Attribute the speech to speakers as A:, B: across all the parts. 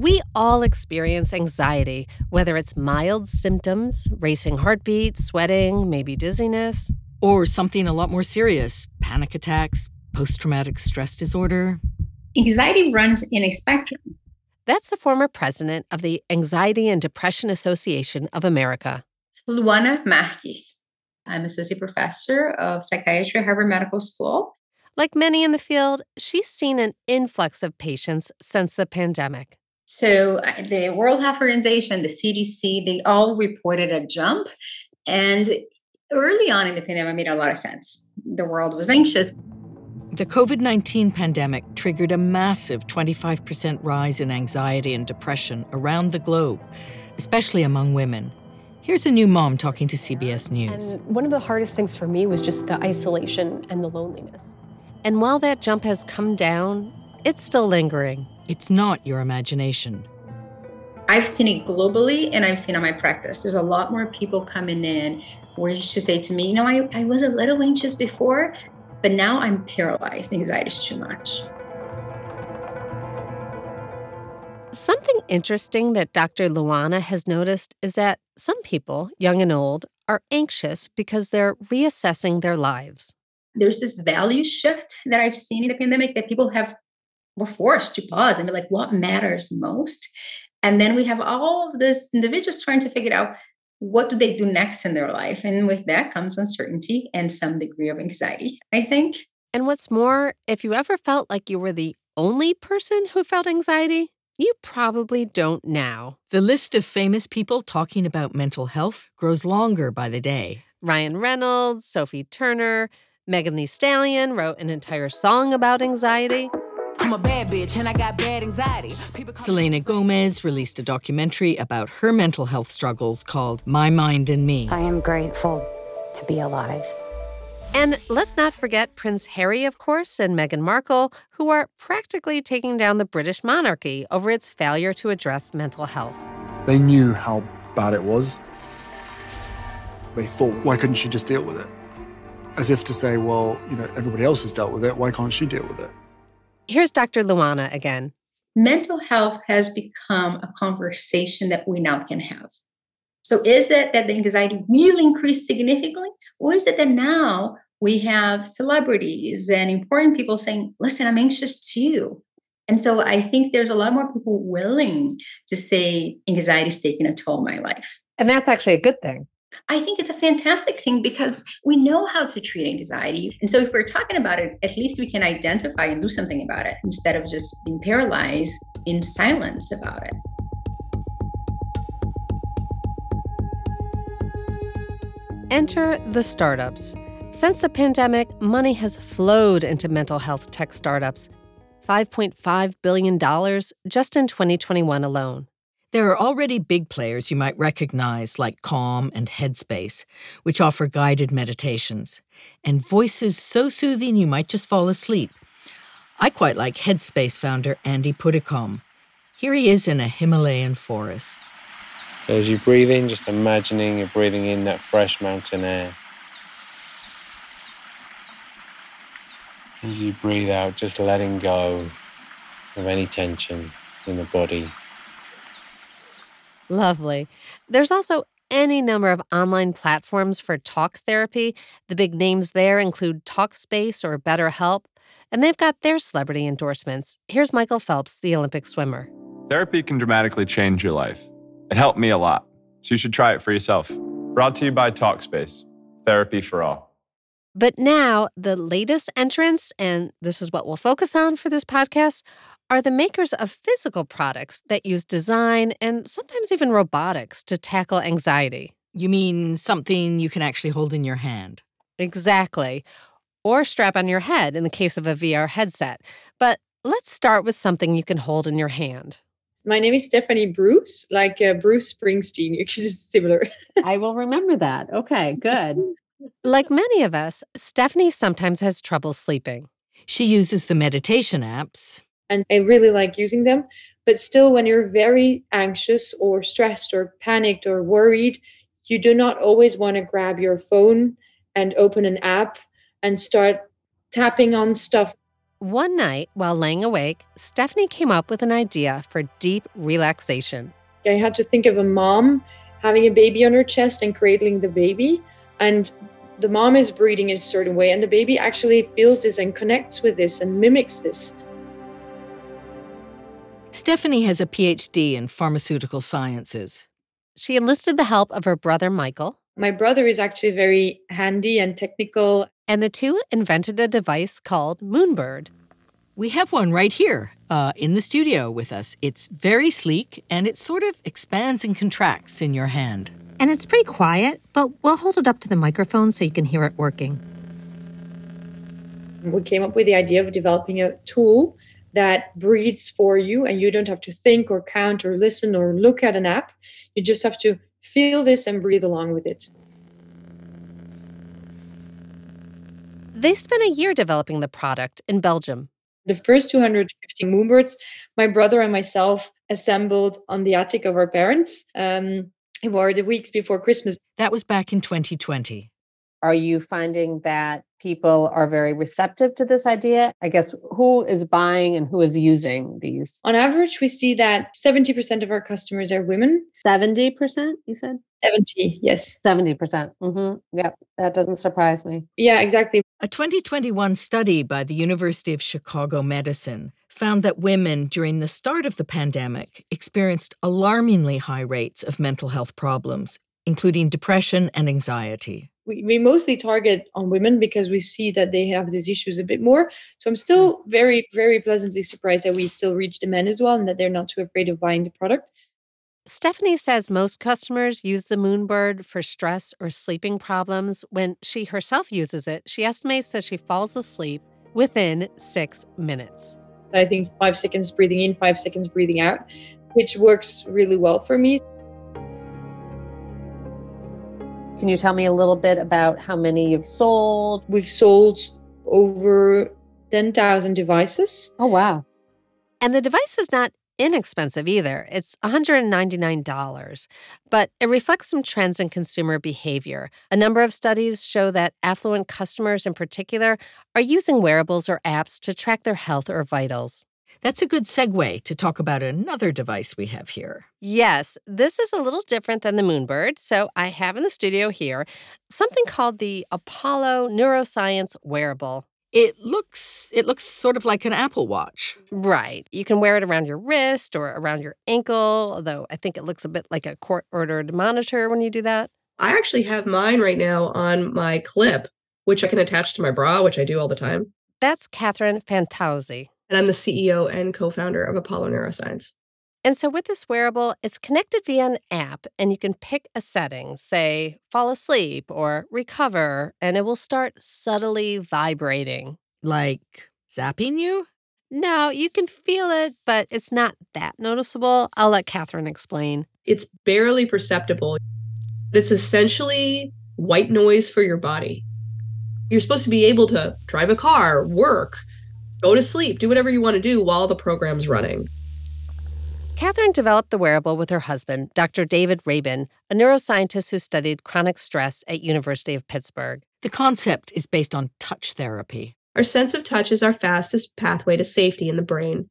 A: We all experience anxiety, whether it's mild symptoms, racing heartbeat, sweating, maybe dizziness,
B: or something a lot more serious panic attacks, post traumatic stress disorder.
C: Anxiety runs in a spectrum.
A: That's the former president of the Anxiety and Depression Association of America.
C: It's Luana Marques. I'm associate professor of psychiatry at Harvard Medical School.
A: Like many in the field, she's seen an influx of patients since the pandemic.
C: So, the World Health Organization, the CDC, they all reported a jump. And early on in the pandemic, made a lot of sense. The world was anxious.
B: The COVID 19 pandemic triggered a massive 25% rise in anxiety and depression around the globe, especially among women. Here's a new mom talking to CBS News.
D: And one of the hardest things for me was just the isolation and the loneliness.
A: And while that jump has come down, it's still lingering.
B: It's not your imagination.
C: I've seen it globally and I've seen it in my practice. There's a lot more people coming in where she say to me, you know, I, I was a little anxious before, but now I'm paralyzed. Anxiety is too much.
A: Something interesting that Dr. Luana has noticed is that some people, young and old, are anxious because they're reassessing their lives.
C: There's this value shift that I've seen in the pandemic that people have were forced to pause and be like, what matters most? And then we have all of these individuals trying to figure out what do they do next in their life? And with that comes uncertainty and some degree of anxiety, I think.
A: And what's more, if you ever felt like you were the only person who felt anxiety, you probably don't now.
B: The list of famous people talking about mental health grows longer by the day.
A: Ryan Reynolds, Sophie Turner, Megan Thee Stallion wrote an entire song about anxiety.
E: I'm a bad bitch and I got bad anxiety.
B: Selena Gomez released a documentary about her mental health struggles called My Mind and Me.
F: I am grateful to be alive.
A: And let's not forget Prince Harry, of course, and Meghan Markle, who are practically taking down the British monarchy over its failure to address mental health.
G: They knew how bad it was. They thought, why couldn't she just deal with it? As if to say, well, you know, everybody else has dealt with it, why can't she deal with it?
A: Here's Dr. Luana again.
C: Mental health has become a conversation that we now can have. So, is it that the anxiety really increased significantly? Or is it that now we have celebrities and important people saying, listen, I'm anxious too? And so I think there's a lot more people willing to say anxiety is taking a toll on my life.
H: And that's actually a good thing.
C: I think it's a fantastic thing because we know how to treat anxiety. And so, if we're talking about it, at least we can identify and do something about it instead of just being paralyzed in silence about it.
A: Enter the startups. Since the pandemic, money has flowed into mental health tech startups $5.5 billion just in 2021 alone.
B: There are already big players you might recognize, like Calm and Headspace, which offer guided meditations, and voices so soothing you might just fall asleep. I quite like Headspace founder Andy Puddicombe. Here he is in a Himalayan forest.
I: As you breathe in, just imagining you're breathing in that fresh mountain air. As you breathe out, just letting go of any tension in the body.
A: Lovely. There's also any number of online platforms for talk therapy. The big names there include Talkspace or BetterHelp, and they've got their celebrity endorsements. Here's Michael Phelps, the Olympic swimmer.
J: Therapy can dramatically change your life. It helped me a lot, so you should try it for yourself. Brought to you by Talkspace, therapy for all.
A: But now, the latest entrants, and this is what we'll focus on for this podcast, are the makers of physical products that use design and sometimes even robotics to tackle anxiety.
B: You mean something you can actually hold in your hand?
A: Exactly. Or strap on your head in the case of a VR headset. But let's start with something you can hold in your hand.
K: My name is Stephanie Broes, like uh, Bruce Springsteen. It's just similar.
H: I will remember that. Okay, good.
A: Like many of us, Stephanie sometimes has trouble sleeping.
B: She uses the meditation apps
K: and I really like using them. But still, when you're very anxious or stressed or panicked or worried, you do not always want to grab your phone and open an app and start tapping on stuff.
A: One night, while laying awake, Stephanie came up with an idea for deep relaxation.
K: I had to think of a mom having a baby on her chest and cradling the baby. And the mom is breathing in a certain way, and the baby actually feels this and connects with this and mimics this.
B: Stephanie has a PhD in pharmaceutical sciences.
A: She enlisted the help of her brother Michael.
K: My brother is actually very handy and technical.
A: And the two invented a device called Moonbird.
B: We have one right here uh, in the studio with us. It's very sleek and it sort of expands and contracts in your hand.
F: And it's pretty quiet, but we'll hold it up to the microphone so you can hear it working.
K: We came up with the idea of developing a tool that breathes for you, and you don't have to think or count or listen or look at an app. You just have to feel this and breathe along with it.
A: They spent a year developing the product in Belgium.
K: The first 250 moonbirds, my brother and myself assembled on the attic of our parents. Um, it were the weeks before Christmas.
B: That was back in 2020.
H: Are you finding that people are very receptive to this idea? I guess who is buying and who is using these?
K: On average, we see that 70% of our customers are women.
H: 70%, you said?
K: 70, yes.
H: 70%. percent mm-hmm. Yep, that doesn't surprise me.
K: Yeah, exactly.
B: A 2021 study by the University of Chicago Medicine found that women during the start of the pandemic experienced alarmingly high rates of mental health problems, including depression and anxiety
K: we, we mostly target on women because we see that they have these issues a bit more. So I'm still mm. very, very pleasantly surprised that we still reach the men as well and that they're not too afraid of buying the product.
A: Stephanie says most customers use the Moonbird for stress or sleeping problems. When she herself uses it, she estimates that she falls asleep within six minutes.
K: I think five seconds breathing in, five seconds breathing out, which works really well for me.
H: Can you tell me a little bit about how many you've sold?
K: We've sold over 10,000 devices.
H: Oh, wow.
A: And the device is not inexpensive either. It's $199, but it reflects some trends in consumer behavior. A number of studies show that affluent customers in particular are using wearables or apps to track their health or vitals.
B: That's a good segue to talk about another device we have here.
A: Yes, this is a little different than the Moonbird. So I have in the studio here something called the Apollo Neuroscience Wearable.
B: It looks it looks sort of like an Apple Watch.
A: Right. You can wear it around your wrist or around your ankle, although I think it looks a bit like a court-ordered monitor when you do that.
L: I actually have mine right now on my clip, which I can attach to my bra, which I do all the time.
A: That's Catherine Fantauzzi
L: and I'm the CEO and co founder of Apollo Neuroscience.
A: And so, with this wearable, it's connected via an app, and you can pick a setting, say fall asleep or recover, and it will start subtly vibrating.
B: Like zapping you?
A: No, you can feel it, but it's not that noticeable. I'll let Catherine explain.
L: It's barely perceptible. It's essentially white noise for your body. You're supposed to be able to drive a car, work, go to sleep, do whatever you want to do while the program's running.
A: Catherine developed the wearable with her husband, Dr. David Rabin, a neuroscientist who studied chronic stress at University of Pittsburgh.
B: The concept is based on touch therapy.
L: Our sense of touch is our fastest pathway to safety in the brain.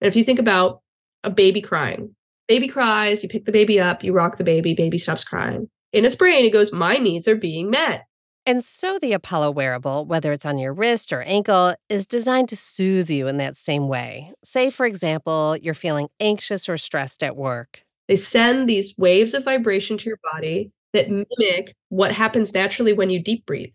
L: And if you think about a baby crying, baby cries, you pick the baby up, you rock the baby, baby stops crying. In its brain, it goes, My needs are being met.
A: And so the Apollo wearable, whether it's on your wrist or ankle, is designed to soothe you in that same way. Say, for example, you're feeling anxious or stressed at work.
L: They send these waves of vibration to your body that mimic what happens naturally when you deep breathe.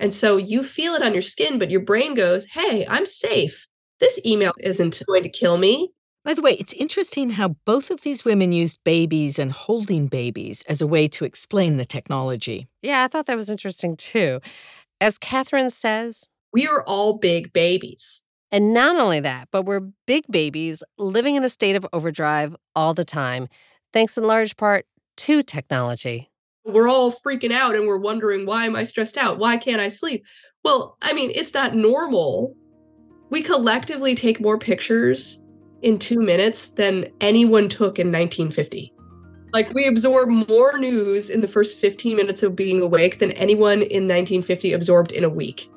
L: And so you feel it on your skin, but your brain goes, Hey, I'm safe. This email isn't going to kill me.
B: By the way, it's interesting how both of these women used babies and holding babies as a way to explain the technology.
A: Yeah, I thought that was interesting too. As Catherine says,
L: we are all big babies.
A: And not only that, but we're big babies living in a state of overdrive all the time, thanks in large part to technology.
L: We're all freaking out and we're wondering, why am I stressed out? Why can't I sleep? Well, I mean, it's not normal. We collectively take more pictures in two minutes than anyone took in 1950. Like, we absorb more news in the first 15 minutes of being awake than anyone in 1950 absorbed in a week.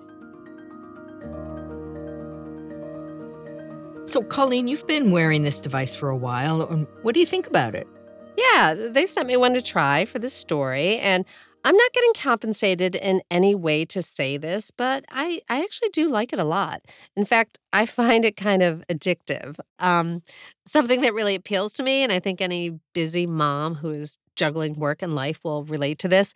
B: So, Colleen, you've been wearing this device for a while. Um, What do you think about it?
A: Yeah, they sent me one to try for this story, and I'm not getting compensated in any way to say this, but I, I actually do like it a lot. In fact, I find it kind of addictive. Um, something that really appeals to me, and I think any busy mom who is juggling work and life will relate to this.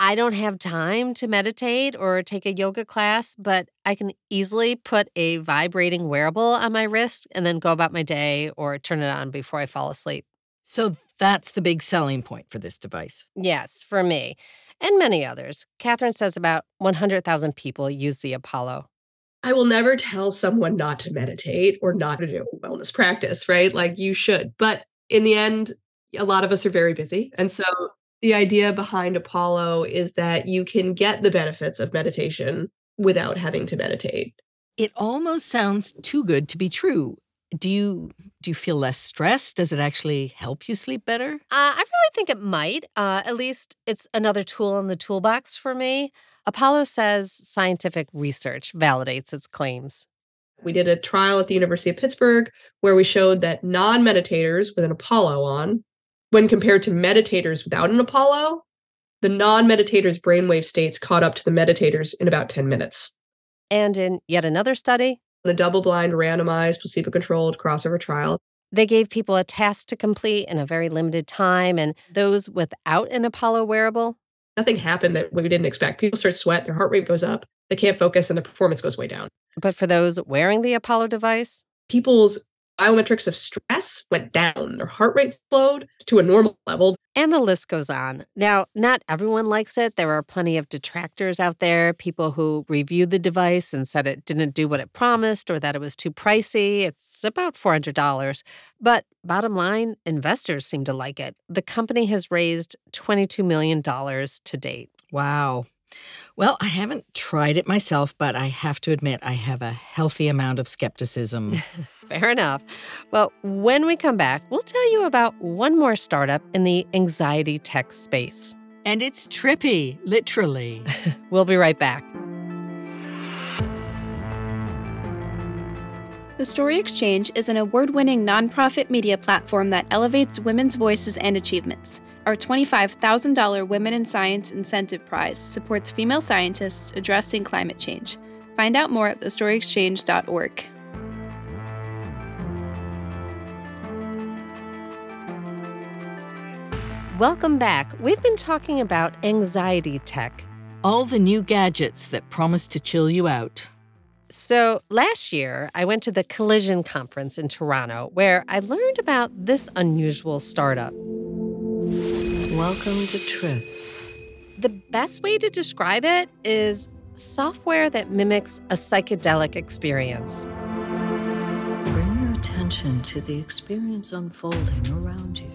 A: I don't have time to meditate or take a yoga class, but I can easily put a vibrating wearable on my wrist and then go about my day or turn it on before I fall asleep.
B: So, that's the big selling point for this device.
A: Yes, for me and many others. Catherine says about 100,000 people use the Apollo.
L: I will never tell someone not to meditate or not to do a wellness practice, right? Like you should. But in the end, a lot of us are very busy. And so the idea behind Apollo is that you can get the benefits of meditation without having to meditate.
B: It almost sounds too good to be true. Do you do you feel less stressed? Does it actually help you sleep better?
A: Uh, I really think it might. Uh, at least it's another tool in the toolbox for me. Apollo says scientific research validates its claims.
L: We did a trial at the University of Pittsburgh where we showed that non meditators with an Apollo on, when compared to meditators without an Apollo, the non meditators' brainwave states caught up to the meditators in about 10 minutes.
A: And in yet another study,
L: In a double blind, randomized, placebo controlled crossover trial,
A: they gave people a task to complete in a very limited time, and those without an Apollo wearable,
L: nothing happened that we didn't expect. People start sweat, their heart rate goes up, they can't focus, and the performance goes way down.
A: but for those wearing the Apollo device,
L: People's biometrics of stress went down, their heart rate slowed to a normal level.
A: And the list goes on. Now, not everyone likes it. There are plenty of detractors out there, people who reviewed the device and said it didn't do what it promised or that it was too pricey. It's about $400. But bottom line, investors seem to like it. The company has raised $22 million to date.
B: Wow. Well, I haven't tried it myself, but I have to admit I have a healthy amount of skepticism.
A: Fair enough. Well, when we come back, we'll tell you about one more startup in the anxiety tech space.
B: and it's trippy, literally.
A: We'll be right back.
M: The Story Exchange is an award winning nonprofit media platform that elevates women's voices and achievements. Our $25,000 Women in Science Incentive Prize supports female scientists addressing climate change. Find out more at thestoryexchange.org.
A: Welcome back. We've been talking about anxiety tech.
B: All the new gadgets that promise to chill you out.
A: So, last year, I went to the Collision Conference in Toronto where I learned about this unusual startup.
N: Welcome to Tripp.
A: The best way to describe it is software that mimics a psychedelic experience.
N: Bring your attention to the experience unfolding around you.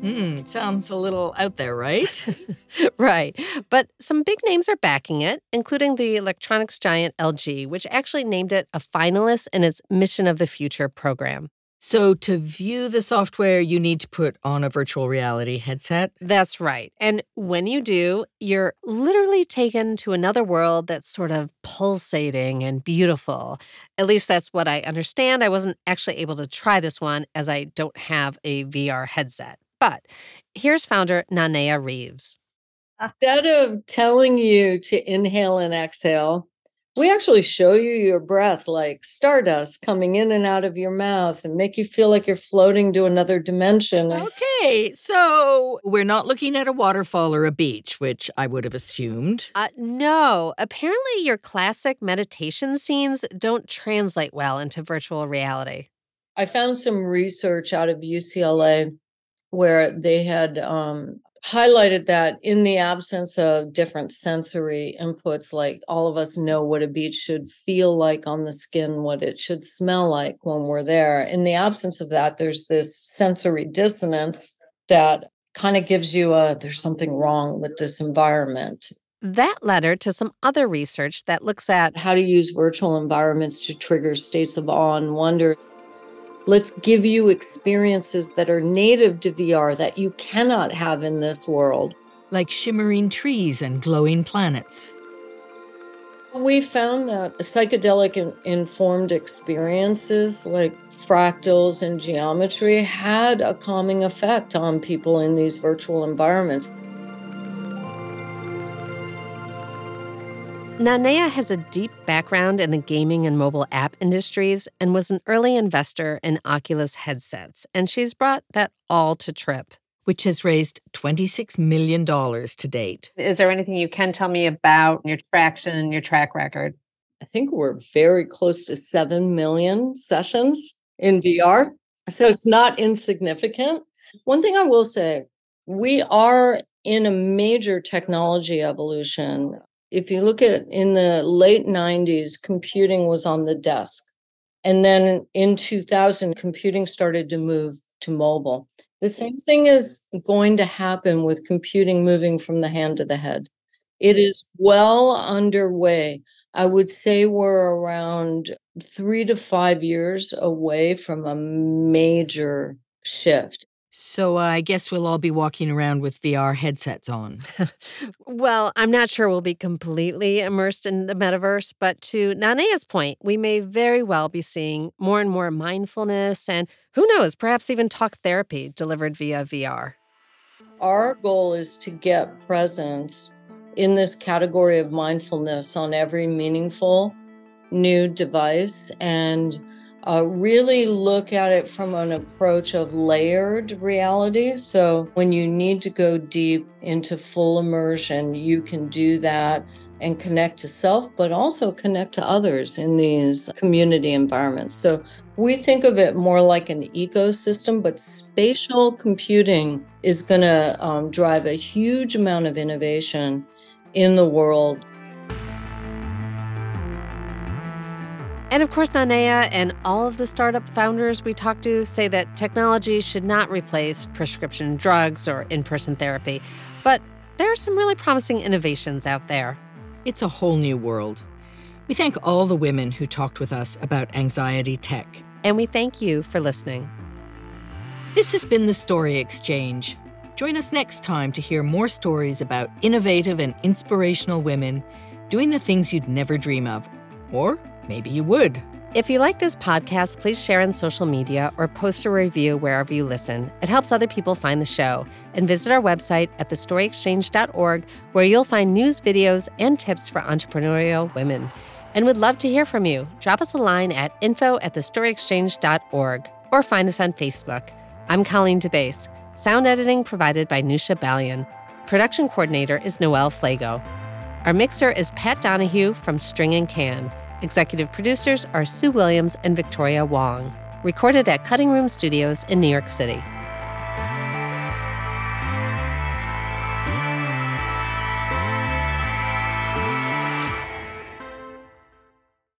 B: Hmm, sounds a little out there, right?
A: right. But some big names are backing it, including the electronics giant LG, which actually named it a finalist in its Mission of the Future program.
B: so, to view the software, you need to put on a virtual reality headset.
A: That's right. And when you do, you're literally taken to another world that's sort of pulsating and beautiful. At least that's what I understand. I wasn't actually able to try this one as I don't have a VR headset. But here's founder Nanea Reeves.
N: Instead of telling you to inhale and exhale, we actually show you your breath like stardust coming in and out of your mouth and make you feel like you're floating to another dimension.
B: Okay, so we're not looking at a waterfall or a beach, which I would have assumed.
A: Uh, no, apparently your classic meditation scenes don't translate well into virtual reality.
N: I found some research out of UCLA where they had um, highlighted that in the absence of different sensory inputs, like all of us know what a beach should feel like on the skin, what it should smell like when we're there. In the absence of that, there's this sensory dissonance that kind of gives you a there's something wrong with this environment.
A: That led her to some other research that looks at
N: How to use virtual environments to trigger states of awe and wonder. Let's give you experiences that are native to VR that you cannot have in this world.
B: Like shimmering trees and glowing planets.
N: We found that psychedelic informed experiences like fractals and geometry had a calming effect on people in these virtual environments.
A: Nanea has a deep background in the gaming and mobile app industries and was an early investor in Oculus headsets, and she's brought that all to Tripp.
B: Which has raised $26 million to date.
H: Is there anything you can tell me about your traction and your track record?
N: I think we're very close to 7 million sessions in VR. So it's not insignificant. One thing I will say we are in a major technology evolution. If you look at in the late 90s, computing was on the desk. And then in 2000, computing started to move to mobile. The same thing is going to happen with computing moving from the hand to the head. It is well underway. I would say we're around three to five years away from a major shift.
B: So uh, I guess we'll all be walking around with VR headsets on.
A: well, I'm not sure we'll be completely immersed in the metaverse, but to Nanea's point, we may very well be seeing more and more mindfulness and who knows, perhaps even talk therapy delivered via VR.
N: Our goal is to get presence in this category of mindfulness on every meaningful new device and uh, really look at it from an approach of layered reality. So, when you need to go deep into full immersion, you can do that and connect to self, but also connect to others in these community environments. So, we think of it more like an ecosystem, but spatial computing is going to um, drive a huge amount of innovation in the world.
A: And of course, Nanea and all of the startup founders we talk to say that technology should not replace prescription drugs or in person therapy. But there are some really promising innovations out there.
B: It's a whole new world. We thank all the women who talked with us about anxiety tech.
A: And we thank you for listening.
B: This has been the Story Exchange. Join us next time to hear more stories about innovative and inspirational women doing the things you'd never dream of. Or maybe you would.
A: If you like this podcast, please share on social media or post a review wherever you listen. It helps other people find the show. And visit our website at thestoryexchange.org, where you'll find news, videos, and tips for entrepreneurial women. And we'd love to hear from you. Drop us a line at info at thestoryexchange.org or find us on Facebook. I'm Colleen DeBaise. Sound editing provided by Nusha Balian. Production coordinator is Noelle Flago. Our mixer is Pat Donahue from String and Can. Executive producers are Sue Williams and Victoria Wong. Recorded at Cutting Room Studios in New York City.